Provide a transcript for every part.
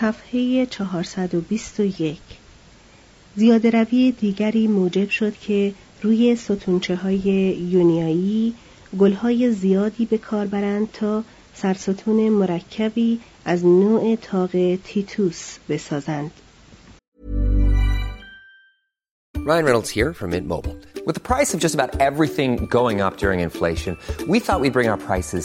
صفحه 421 زیاده روی دیگری موجب شد که روی ستونچه های یونیایی گلهای زیادی به کار برند تا سرستون مرکبی از نوع تاق تیتوس بسازند. Ryan Reynolds here from Mint Mobile. With the price of just about everything going up during inflation, we thought we'd bring our prices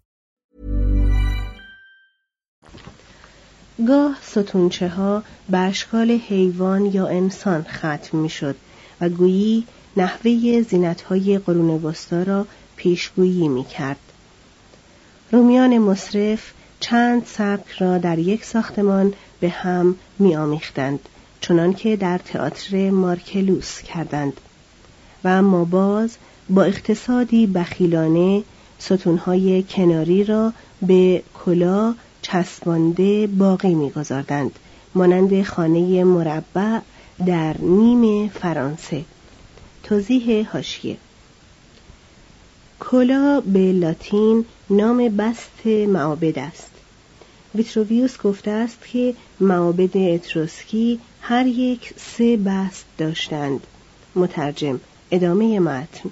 گاه ستونچه ها به اشکال حیوان یا انسان ختم می شد و گویی نحوه زینت های قرون وسطا را پیشگویی می کرد. رومیان مصرف چند سبک را در یک ساختمان به هم می آمیختند چنان که در تئاتر مارکلوس کردند و اما باز با اقتصادی بخیلانه ستونهای کناری را به کلا چسبانده باقی میگذاردند. مانند خانه مربع در نیم فرانسه. توضیح هاشیه کلا به لاتین نام بست معابد است. ویتروویوس گفته است که معابد اتروسکی هر یک سه بست داشتند. مترجم ادامه متن.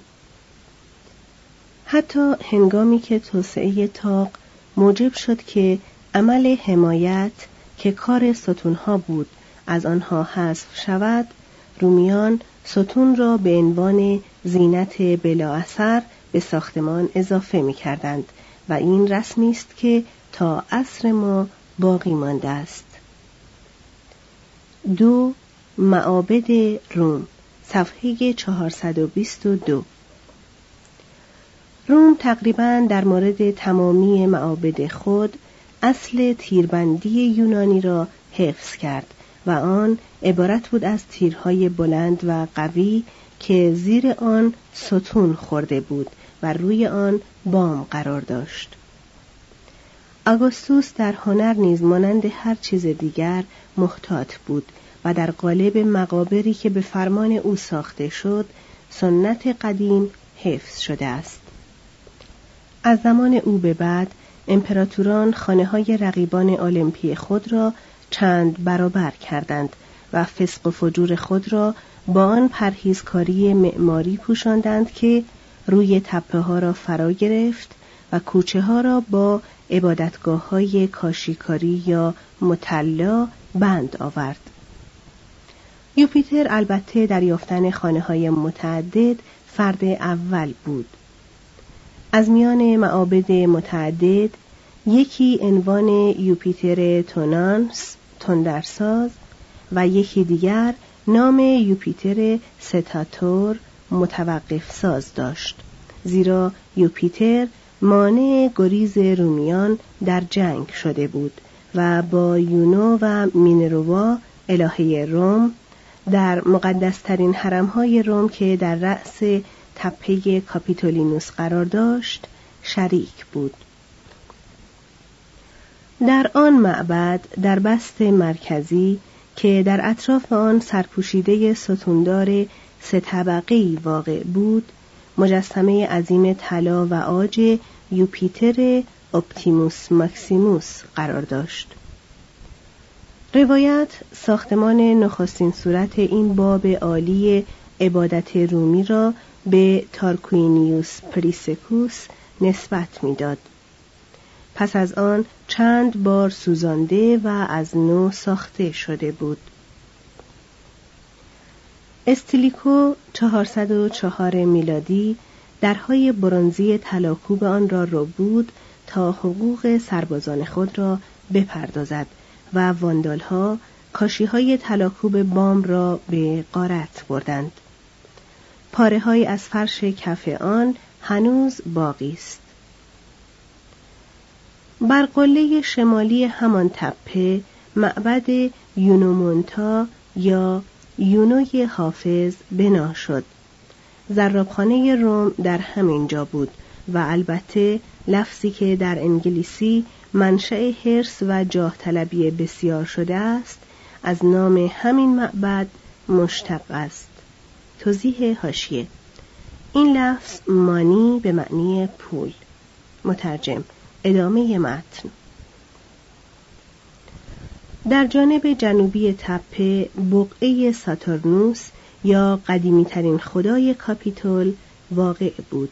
حتی هنگامی که توسعه تاق موجب شد که عمل حمایت که کار ستونها بود از آنها حذف شود رومیان ستون را به عنوان زینت بلا اثر به ساختمان اضافه می کردند و این رسمی است که تا عصر ما باقی مانده است. دو معابد روم صفحه 422 روم تقریبا در مورد تمامی معابد خود اصل تیربندی یونانی را حفظ کرد و آن عبارت بود از تیرهای بلند و قوی که زیر آن ستون خورده بود و روی آن بام قرار داشت. آگوستوس در هنر نیز مانند هر چیز دیگر محتاط بود و در قالب مقابری که به فرمان او ساخته شد سنت قدیم حفظ شده است. از زمان او به بعد امپراتوران خانه های رقیبان المپی خود را چند برابر کردند و فسق و فجور خود را با آن پرهیزکاری معماری پوشاندند که روی تپه ها را فرا گرفت و کوچه ها را با عبادتگاه های کاشیکاری یا مطلا بند آورد. یوپیتر البته در یافتن خانه های متعدد فرد اول بود. از میان معابد متعدد یکی عنوان یوپیتر تونانس تندرساز و یکی دیگر نام یوپیتر ستاتور متوقف ساز داشت. زیرا یوپیتر مانع گریز رومیان در جنگ شده بود و با یونو و مینروا الهه روم در مقدسترین حرمهای روم که در رأس تپه کاپیتولینوس قرار داشت شریک بود. در آن معبد در بست مرکزی که در اطراف آن سرپوشیده ستوندار سه طبقه واقع بود مجسمه عظیم طلا و عاج یوپیتر اپتیموس ماکسیموس قرار داشت. روایت ساختمان نخستین صورت این باب عالی عبادت رومی را به تارکوینیوس پریسکوس نسبت می‌داد. پس از آن چند بار سوزانده و از نو ساخته شده بود. استیلیکو 404 میلادی درهای برونزی طلاکوب آن را رو بود تا حقوق سربازان خود را بپردازد و واندالها کاشی های طلاکوب بام را به قارت بردند. پاره از فرش کف آن هنوز باقی است. بر قله شمالی همان تپه معبد یونومونتا یا یونوی حافظ بنا شد. زرابخانه روم در همین جا بود و البته لفظی که در انگلیسی منشأ حرس و جاه طلبی بسیار شده است از نام همین معبد مشتق است توضیح هاشیه این لفظ مانی به معنی پول. مترجم ادامه متن. در جانب جنوبی تپه بقعه ساتورنوس یا قدیمی ترین خدای کاپیتول واقع بود.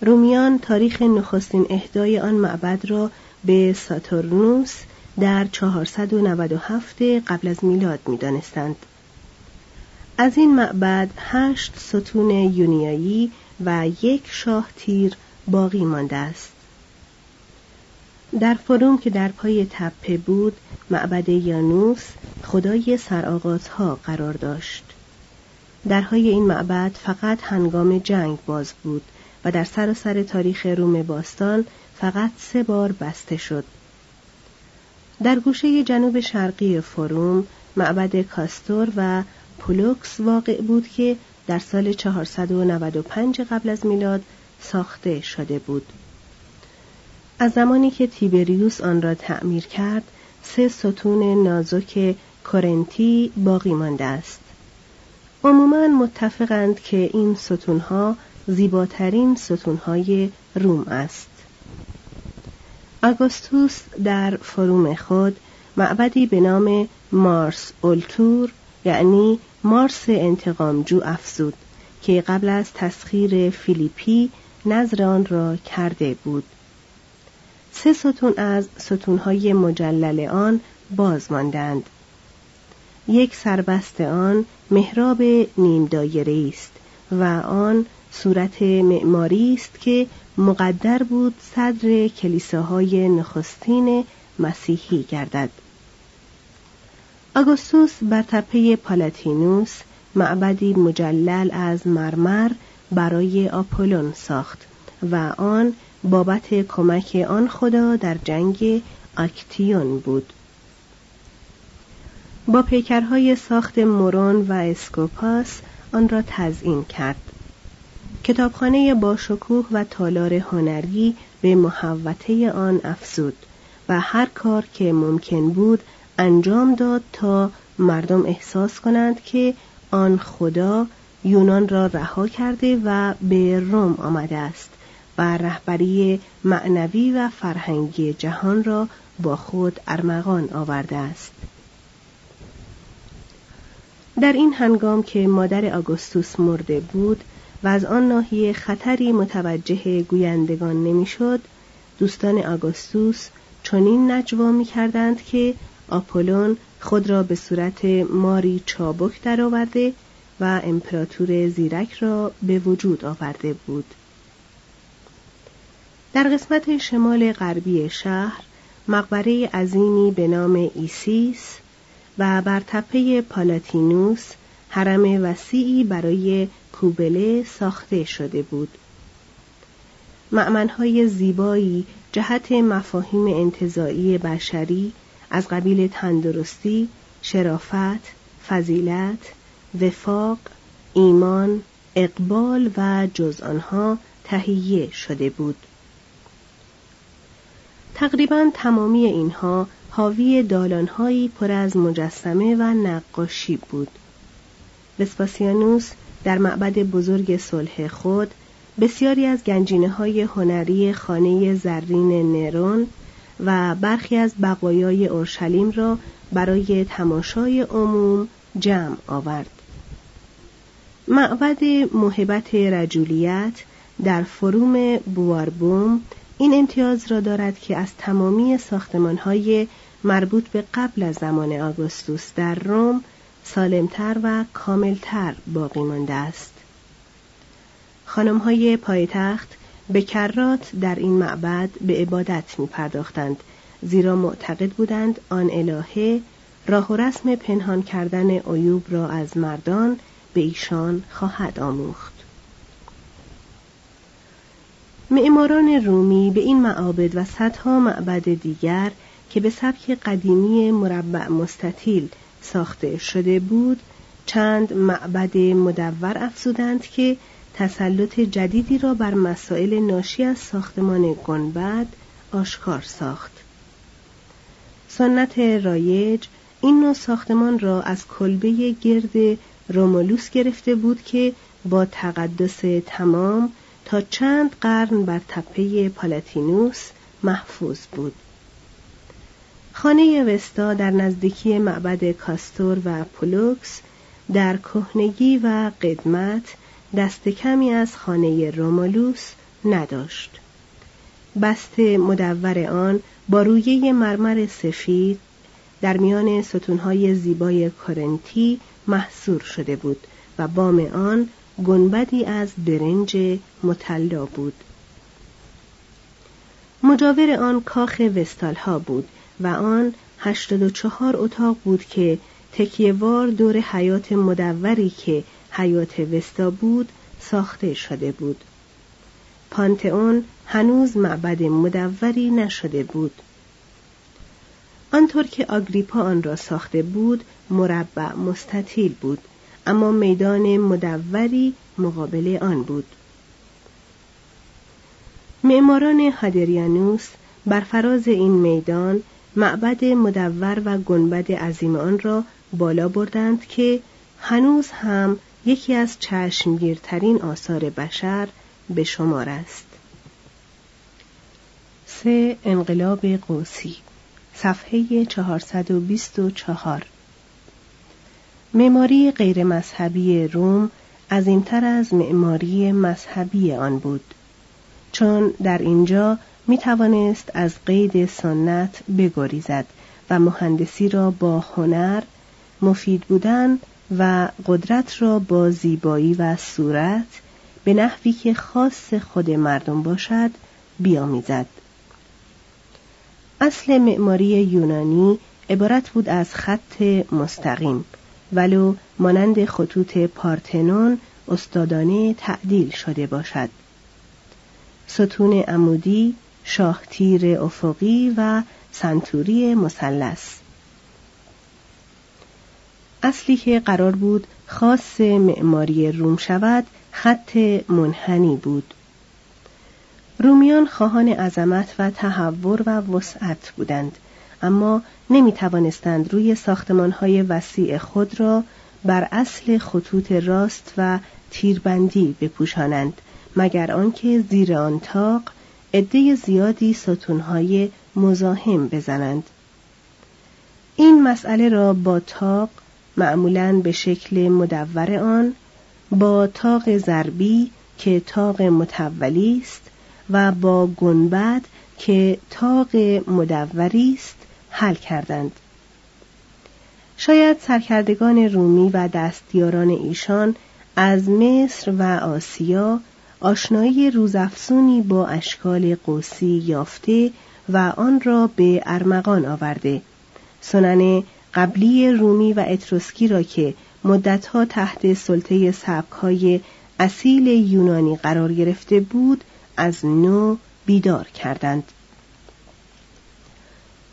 رومیان تاریخ نخستین اهدای آن معبد را به ساتورنوس در 497 قبل از میلاد می‌دانستند. از این معبد هشت ستون یونیایی و یک شاه تیر باقی مانده است. در فروم که در پای تپه بود معبد یانوس خدای سرآغازها قرار داشت. درهای این معبد فقط هنگام جنگ باز بود و در سراسر سر تاریخ روم باستان فقط سه بار بسته شد. در گوشه جنوب شرقی فروم معبد کاستور و پولوکس واقع بود که در سال 495 قبل از میلاد ساخته شده بود. از زمانی که تیبریوس آن را تعمیر کرد، سه ستون نازک کورنتی باقی مانده است. عموما متفقند که این ستونها زیباترین ستونهای روم است. آگوستوس در فروم خود معبدی به نام مارس اولتور یعنی مارس انتقامجو افزود که قبل از تسخیر فیلیپی نظر آن را کرده بود. سه ستون از ستونهای مجلل آن باز ماندند. یک سربست آن محراب نیم دایره است و آن صورت معماری است که مقدر بود صدر کلیساهای نخستین مسیحی گردد آگوستوس بر تپه پالاتینوس معبدی مجلل از مرمر برای آپولون ساخت و آن بابت کمک آن خدا در جنگ آکتیون بود. با پیکرهای ساخت مورون و اسکوپاس آن را تزئین کرد. کتابخانه با شکوه و تالار هنری به محوطه آن افزود و هر کار که ممکن بود انجام داد تا مردم احساس کنند که آن خدا یونان را رها کرده و به روم آمده است و رهبری معنوی و فرهنگی جهان را با خود ارمغان آورده است. در این هنگام که مادر آگوستوس مرده بود و از آن ناحیه خطری متوجه گویندگان نمی‌شد دوستان آگوستوس چنین نجوا می کردند که آپولون خود را به صورت ماری چابک درآورده و امپراتور زیرک را به وجود آورده بود. در قسمت شمال غربی شهر مقبره عظیمی به نام ایسیس و بر تپه پالاتینوس حرم وسیعی برای کوبله ساخته شده بود. معبدهای زیبایی جهت مفاهیم انتزاعی بشری از قبیل تندرستی، شرافت، فضیلت، وفاق، ایمان، اقبال و جز آنها تهیه شده بود. تقریبا تمامی اینها حاوی دالانهایی پر از مجسمه و نقاشی بود. وسپاسیانوس در معبد بزرگ صلح خود بسیاری از گنجینه های هنری خانه زرین نرون و برخی از بقایای اورشلیم را برای تماشای عموم جمع آورد. معبد محبت رجولیت در فروم بواربوم این امتیاز را دارد که از تمامی های مربوط به قبل از زمان آگوستوس در روم سالمتر و کاملتر باقی مانده است. خانم های پایتخت به کرات در این معبد به عبادت می پرداختند زیرا معتقد بودند آن الهه راه و رسم پنهان کردن عیوب را از مردان به ایشان خواهد آموخت. معماران رومی به این معابد و صدها معبد دیگر که به سبک قدیمی مربع مستطیل ساخته شده بود چند معبد مدور افزودند که تسلط جدیدی را بر مسائل ناشی از ساختمان گنبد آشکار ساخت. سنت رایج این نوع ساختمان را از کلبه گرد رومولوس گرفته بود که با تقدس تمام تا چند قرن بر تپه پالاتینوس محفوظ بود. خانه وستا در نزدیکی معبد کاستور و پولوکس در کهنگی و قدمت دست کمی از خانه رومولوس نداشت. بست مدور آن با رویه مرمر سفید در میان ستونهای زیبای کورنتی محصور شده بود و بام آن گنبدی از برنج مطلا بود. مجاور آن کاخ وستالها بود و آن هشتاد و چهار اتاق بود که تکیهوار دور حیات مدوری که حیات وستا بود ساخته شده بود. پانتئون هنوز معبد مدوری نشده بود. آنطور که آگریپا آن را ساخته بود مربع مستطیل بود اما میدان مدوری مقابل آن بود. معماران هادریانوس بر فراز این میدان معبد مدور و گنبد عظیم آن را بالا بردند که هنوز هم یکی از چشمگیرترین آثار بشر به شمار است. سه انقلاب قوسی صفحه 424 معماری غیر مذهبی روم عظیمتر از معماری مذهبی آن بود چون در اینجا می توانست از قید سنت بگریزد و مهندسی را با هنر مفید بودن و قدرت را با زیبایی و صورت به نحوی که خاص خود مردم باشد بیامیزد. اصل معماری یونانی عبارت بود از خط مستقیم ولو مانند خطوط پارتنون استادانه تعدیل شده باشد. ستون عمودی شاهتیر افقی و سنتوری مثلث. اصلی که قرار بود خاص معماری روم شود خط منحنی بود. رومیان خواهان عظمت و تحور و وسعت بودند اما نمی توانستند روی های وسیع خود را بر اصل خطوط راست و تیربندی بپوشانند مگر آنکه زیر آن تاق عده زیادی ستونهای مزاحم بزنند. این مسئله را با تاق معمولا به شکل مدور آن با تاق ضربی که تاق متولی است و با گنبد که تاق مدوری است حل کردند. شاید سرکردگان رومی و دستیاران ایشان از مصر و آسیا آشنایی روزافزونی با اشکال قوسی یافته و آن را به ارمغان آورده. سنن قبلی رومی و اتروسکی را که مدتها تحت سلطه سبکهای اصیل یونانی قرار گرفته بود از نو بیدار کردند.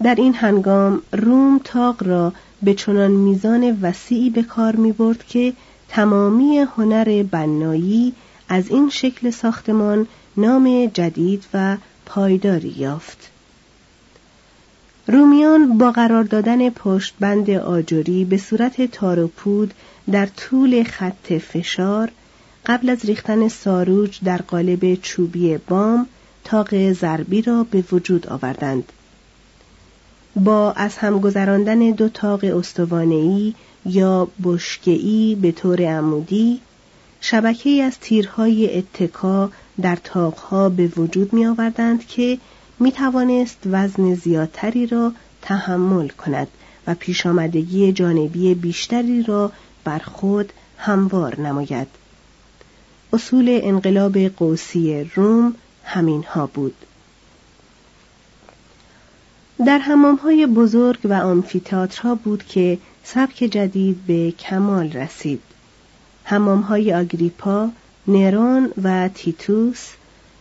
در این هنگام روم تاق را به چنان میزان وسیعی به کار می برد که تمامی هنر بنایی از این شکل ساختمان نام جدید و پایداری یافت. رومیان با قرار دادن پشت بند آجوری به صورت تار و پود در طول خط فشار قبل از ریختن ساروج در قالب چوبی بام تاق ضربی را به وجود آوردند. با از هم گذراندن دو تاق استوانه‌ای یا بشکه‌ای به طور عمودی شبکه از تیرهای اتکا در تاقها به وجود می آوردند که می توانست وزن زیادتری را تحمل کند و پیشامدگی جانبی بیشتری را بر خود هموار نماید. اصول انقلاب قوسی روم همین ها بود. در حمام های بزرگ و آمفیتاترها بود که سبک جدید به کمال رسید. حمام های آگریپا، نرون و تیتوس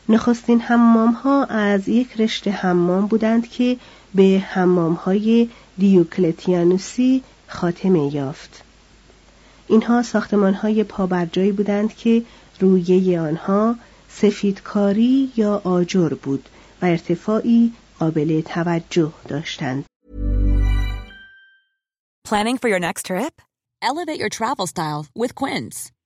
نخستین حمام ها از یک رشته حمام بودند که به حمام های دیوکلتیانوسی خاتمه یافت. اینها ساختمان های پابرجایی بودند که رویه آنها سفیدکاری یا آجر بود و ارتفاعی قابل توجه داشتند. Planning for your next trip? Elevate your travel style with Quince.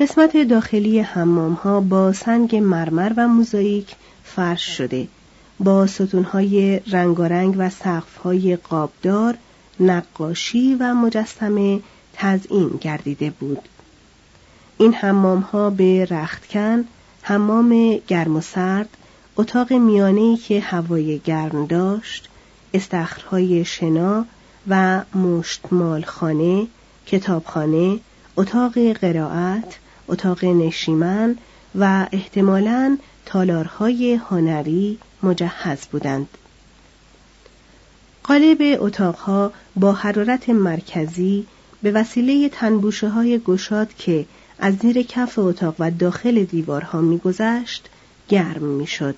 قسمت داخلی حمام ها با سنگ مرمر و موزاییک فرش شده. با ستونهای رنگارنگ و سقفهای قابدار نقاشی و مجسمه تزئین گردیده بود. این حمام ها به رختکن حمام گرم و سرد اتاق میانه که هوای گرم داشت استخرهای شنا و مشتمال خانه کتابخانه اتاق قرائت اتاق نشیمن و احتمالاً تالارهای هنری مجهز بودند. قالب اتاقها با حرارت مرکزی به وسیله تنبوشه های گشاد که از زیر کف اتاق و داخل دیوارها میگذشت گرم می‌شد.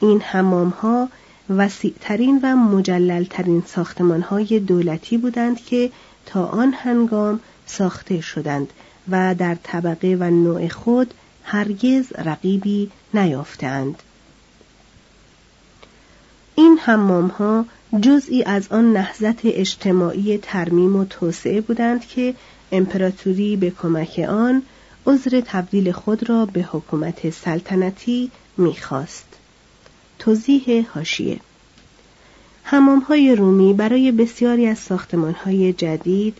این حمام ها وسیعترین و مجللترین ساختمان های دولتی بودند که تا آن هنگام ساخته شدند و در طبقه و نوع خود هرگز رقیبی نیافتند. این حمام ها جزئی از آن نهضت اجتماعی ترمیم و توسعه بودند که امپراتوری به کمک آن عذر تبدیل خود را به حکومت سلطنتی می‌خواست. توضیح هاشیه حمام های رومی برای بسیاری از ساختمان های جدید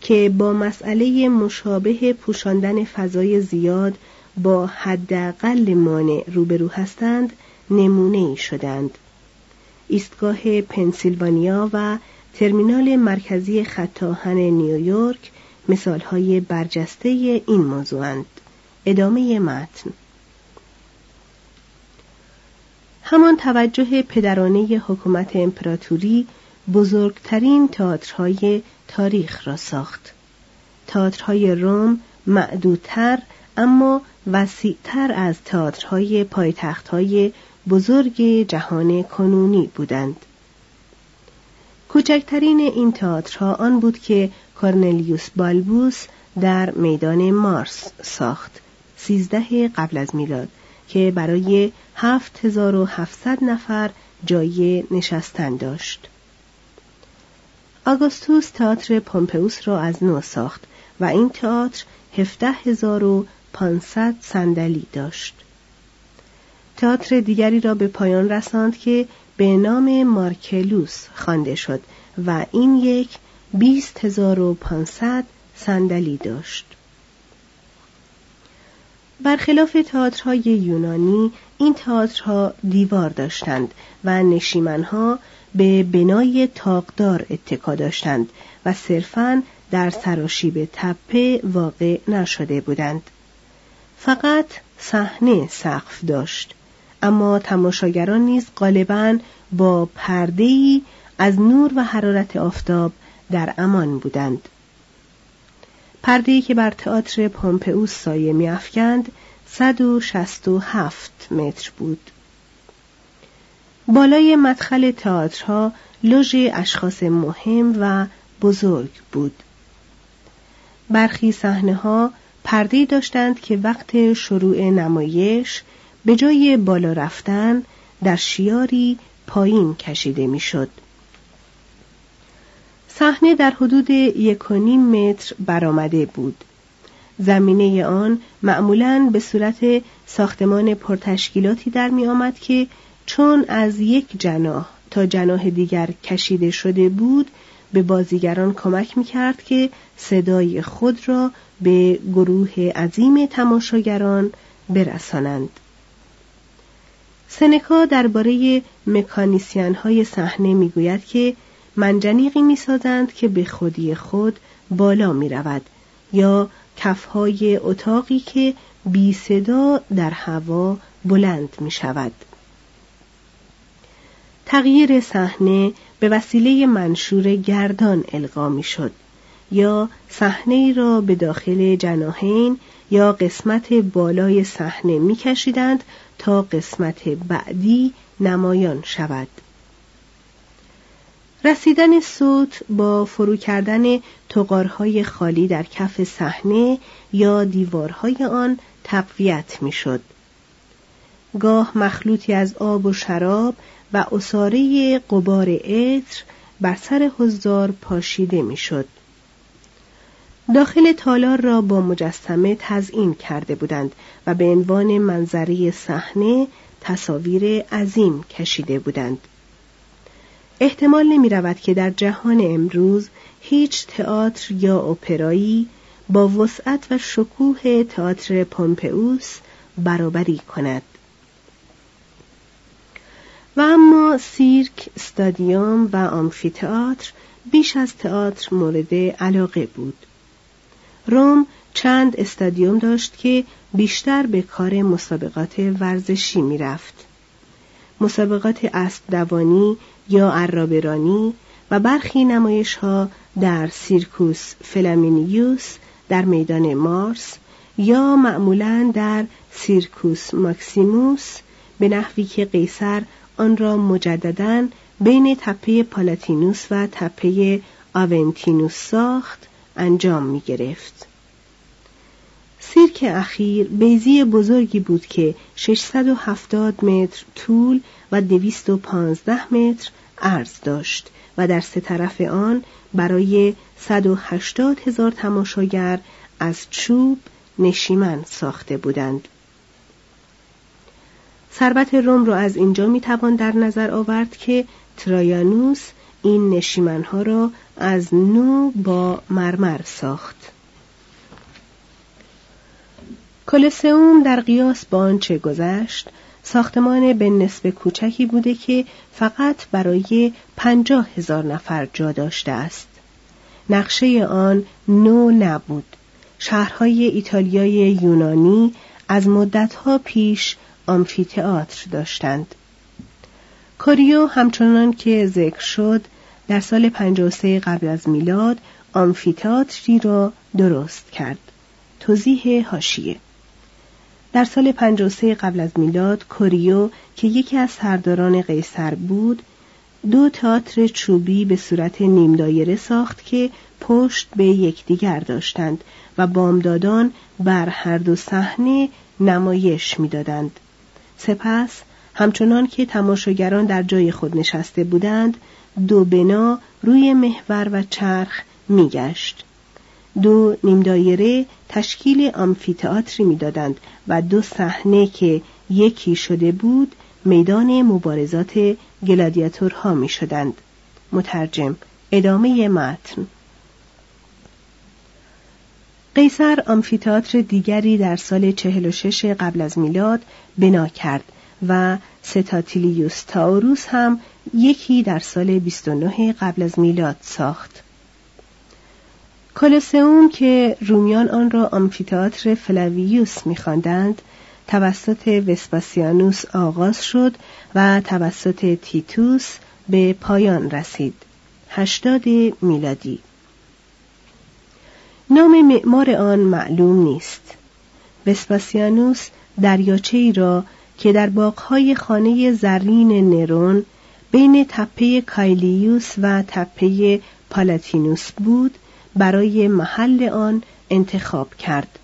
که با مسئله مشابه پوشاندن فضای زیاد با حداقل مانع روبرو هستند نمونه ای شدند. ایستگاه پنسیلوانیا و ترمینال مرکزی خطاهن نیویورک مثالهای برجسته این موضوعند. ادامه متن همان توجه پدرانه حکومت امپراتوری بزرگترین تئاترهای تاریخ را ساخت. تئاترهای روم معدودتر اما وسیعتر از تئاترهای پایتختهای بزرگ جهان کنونی بودند. کوچکترین این تئاترها آن بود که کارنلیوس بالبوس در میدان مارس ساخت سیزده قبل از میلاد که برای هفت هزار و هفتصد نفر جای نشستن داشت. آگوستوس تئاتر پومپئوس را از نو ساخت و این تئاتر هفته هزار و پانصد صندلی داشت. تئاتر دیگری را به پایان رساند که به نام مارکلوس خوانده شد و این یک بیست هزار و پانصد صندلی داشت. برخلاف تئاترهای یونانی این تئاترها دیوار داشتند و نشیمنها به بنای تاقدار اتکا داشتند و صرفاً در سراشیب تپه واقع نشده بودند. فقط صحنه سقف داشت اما تماشاگران نیز غالبا با پرده‌ای از نور و حرارت آفتاب در امان بودند. پرده‌ای که بر تئاتر پومپئوس سایه میافکند 167 متر بود. بالای مدخل تئاترها لوژ اشخاص مهم و بزرگ بود. برخی صحنه ها پرده داشتند که وقت شروع نمایش به جای بالا رفتن در شیاری پایین کشیده می‌شد. صحنه در حدود یک متر برآمده بود. زمینه آن معمولا به صورت ساختمان پرتشکیلاتی در می آمد که چون از یک جناح تا جناح دیگر کشیده شده بود به بازیگران کمک می کرد که صدای خود را به گروه عظیم تماشاگران برسانند. سنکا درباره مکانیسیان های صحنه می‌گوید که منجنیقی می‌سازند که به خودی خود بالا می رود یا کفهای اتاقی که بی صدا در هوا بلند می شود. تغییر صحنه به وسیله منشور گردان القا می شد یا صحنه را به داخل جناحین یا قسمت بالای صحنه میکشیدند تا قسمت بعدی نمایان شود رسیدن صوت با فرو کردن تقارهای خالی در کف صحنه یا دیوارهای آن تقویت می‌شد. گاه مخلوطی از آب و شراب و اساره قبار عطر بر سر حضار پاشیده می‌شد. داخل تالار را با مجسمه تزئین کرده بودند و به عنوان منظری صحنه تصاویر عظیم کشیده بودند. احتمال نمی رود که در جهان امروز هیچ تئاتر یا اپرایی با وسعت و شکوه تئاتر پومپئوس برابری کند. و اما سیرک، استادیوم و آمفیتئاتر بیش از تئاتر مورد علاقه بود. روم چند استادیوم داشت که بیشتر به کار مسابقات ورزشی می‌رفت. مسابقات اسب دوانی یا ارابه‌رانی و برخی نمایش ها در سیرکوس فلامینیوس در میدان مارس یا معمولا در سیرکوس ماکسیموس به نحوی که قیصر آن را مجددا بین تپه پالاتینوس و تپه آونتینوس ساخت انجام می گرفت. سیرک اخیر بیضی بزرگی بود که 670 متر طول و 215 متر عرض داشت و در سه طرف آن برای 180 هزار تماشاگر از چوب نشیمن ساخته بودند. ثروت روم را از اینجا می‌توان در نظر آورد که ترایانوس این نشیمنها را از نو با مرمر ساخت. کلسئوم در قیاس با آنچه گذشت ساختمان به نسب کوچکی بوده که فقط برای پنجاه هزار نفر جا داشته است. نقشه آن نو نبود. شهرهای ایتالیای یونانی از مدتها پیش آمفیتئاتر داشتند. کوریو همچنان که ذکر شد در سال 53 قبل از میلاد آمفیتئاتری را درست کرد. توضیح هاشیه در سال 53 قبل از میلاد کوریو که یکی از سرداران قیصر بود دو تئاتر چوبی به صورت نیم دایره ساخت که پشت به یکدیگر داشتند و بامدادان بر هر دو صحنه نمایش می‌دادند. سپس همچنان که تماشاگران در جای خود نشسته بودند دو بنا روی محور و چرخ میگشت دو نیم دایره تشکیل آمفیتئاتری می‌دادند و دو صحنه که یکی شده بود میدان مبارزات گلادیاتورها می شدند. مترجم ادامه متن قیصر آمفیتاتر دیگری در سال 46 قبل از میلاد بنا کرد و ستاتیلیوس تاوروس هم یکی در سال 29 قبل از میلاد ساخت. کولوسئوم که رومیان آن را آمفیتاتر فلاویوس می‌خواندند توسط وسپاسیانوس آغاز شد و توسط تیتوس به پایان رسید. هشتاد میلادی نام معمار آن معلوم نیست. وسپاسیانوس دریاچه را که در باغهای خانه زرین نرون بین تپه کایلیوس و تپه پالاتینوس بود برای محل آن انتخاب کرد.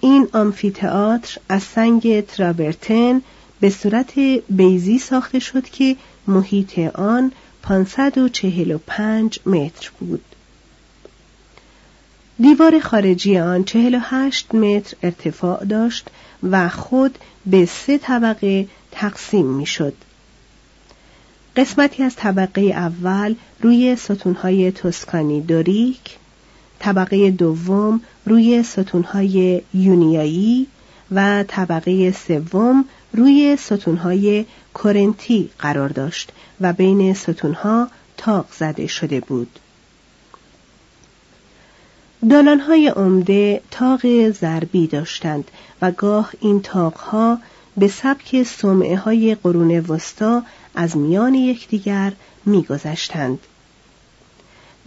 این آمفیتئاتر از سنگ ترابرتن به صورت بیزی ساخته شد که محیط آن 545 متر بود. دیوار خارجی آن 48 متر ارتفاع داشت و خود به سه طبقه تقسیم می شد. قسمتی از طبقه اول روی ستونهای توسکانی دوریک، طبقه دوم روی ستونهای یونیایی و طبقه سوم روی ستونهای کورنتی قرار داشت و بین ستونها تاق زده شده بود. دالانهای عمده تاق ضربی داشتند و گاه این تاقها به سبک سمعه های قرون وسطا از میان یکدیگر میگذشتند.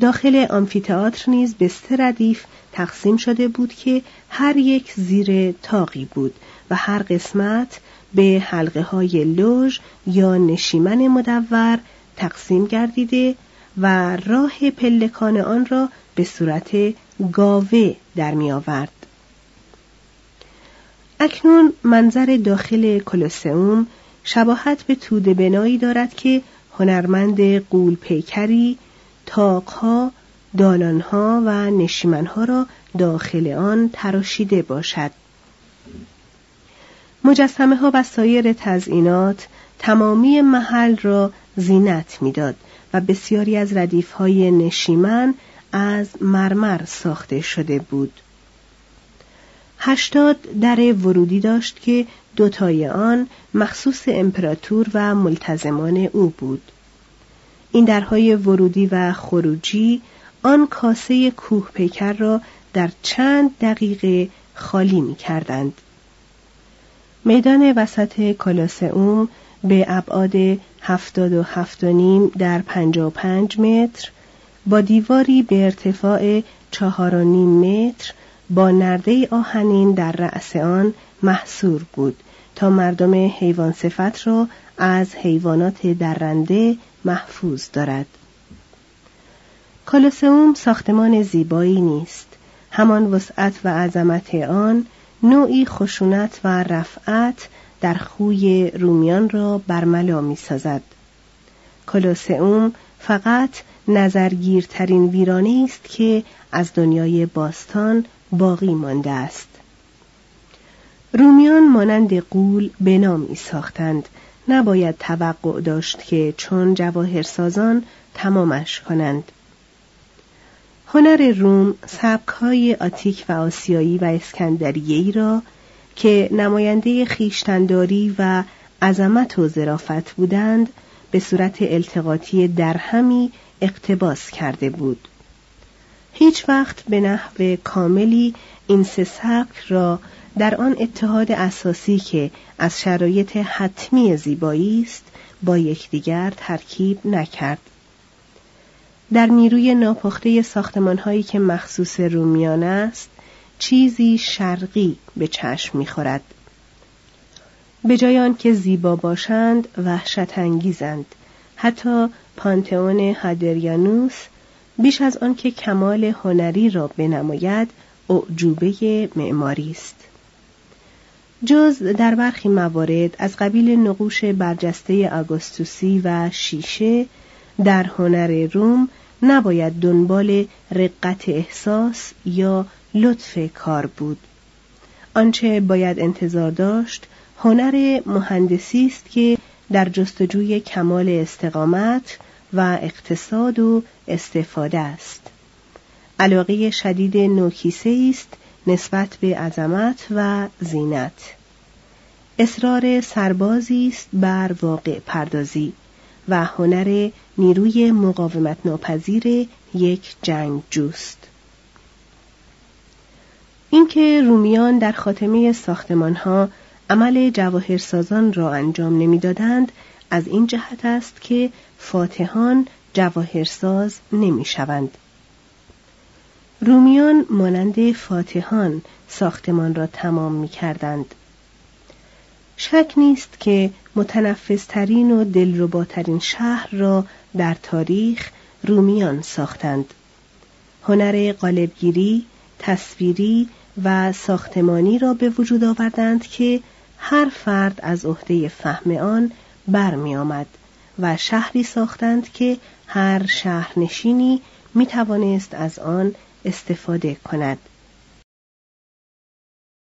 داخل آمفیتئاتر نیز به سه ردیف تقسیم شده بود که هر یک زیر تاقی بود و هر قسمت به حلقه های لوژ یا نشیمن مدور تقسیم گردیده و راه پلکان آن را به صورت گاوه در می آورد. اکنون منظر داخل کلوسئوم شباهت به توده بنایی دارد که هنرمند قول پیکری تاقها، دالانها و نشیمنها را داخل آن تراشیده باشد. مجسمه ها و سایر تزئینات تمامی محل را زینت می‌داد و بسیاری از ردیف های نشیمن از مرمر ساخته شده بود. هشتاد در ورودی داشت که دوتای آن مخصوص امپراتور و ملتزمان او بود. این درهای ورودی و خروجی آن کاسه کوه پیکر را در چند دقیقه خالی می کردند. میدان وسط کلاسئوم به ابعاد هفتاد و هفت و نیم در پنجا و پنج متر با دیواری به ارتفاع چهار و نیم متر با نرده آهنین در رأس آن محصور بود تا مردم حیوان صفت را از حیوانات درنده محفوظ دارد. کالوسئوم ساختمان زیبایی نیست. همان وسعت و عظمت آن نوعی خشونت و رفعت در خوی رومیان را برملا می سازد. کلوسئوم فقط نظرگیرترین ویرانه است که از دنیای باستان باقی مانده است. رومیان مانند قول به نامی ساختند نباید توقع داشت که چون جواهرسازان تمامش کنند هنر روم سبکهای آتیک و آسیایی و اسکندریهی را که نماینده خیشتنداری و عظمت و ظرافت بودند به صورت التقاطی درهمی اقتباس کرده بود. هیچ وقت به نحو کاملی این سه سبک را در آن اتحاد اساسی که از شرایط حتمی زیبایی است با یکدیگر ترکیب نکرد. در نیروی ناپخته ساختمان هایی که مخصوص رومیان است چیزی شرقی به چشم می‌خورد. به جای آنکه زیبا باشند وحشت انگیزند حتی پانتئون هادریانوس بیش از آنکه کمال هنری را بنماید اعجوبه معماری است. جز در برخی موارد از قبیل نقوش برجسته آگوستوسی و شیشه در هنر روم نباید دنبال رقت احساس یا لطف کار بود. آنچه باید انتظار داشت هنر مهندسی است که در جستجوی کمال استقامت و اقتصاد و استفاده است. علاقه شدید نوکیسه است نسبت به عظمت و زینت. اصرار سربازی است بر واقع پردازی و هنر نیروی مقاومت ناپذیر یک جنگ جوست. اینکه رومیان در خاتمه ساختمانها عمل جواهرسازان را انجام نمی‌دادند از این جهت است که فاتحان جواهرساز نمی‌شوند رومیان مانند فاتحان ساختمان را تمام می کردند. شک نیست که متنفسترین و دلرباترین شهر را در تاریخ رومیان ساختند. هنر قالبگیری، تصویری و ساختمانی را به وجود آوردند که هر فرد از عهده فهم آن برمی آمد و شهری ساختند که هر شهرنشینی می توانست از آن استفاده کند.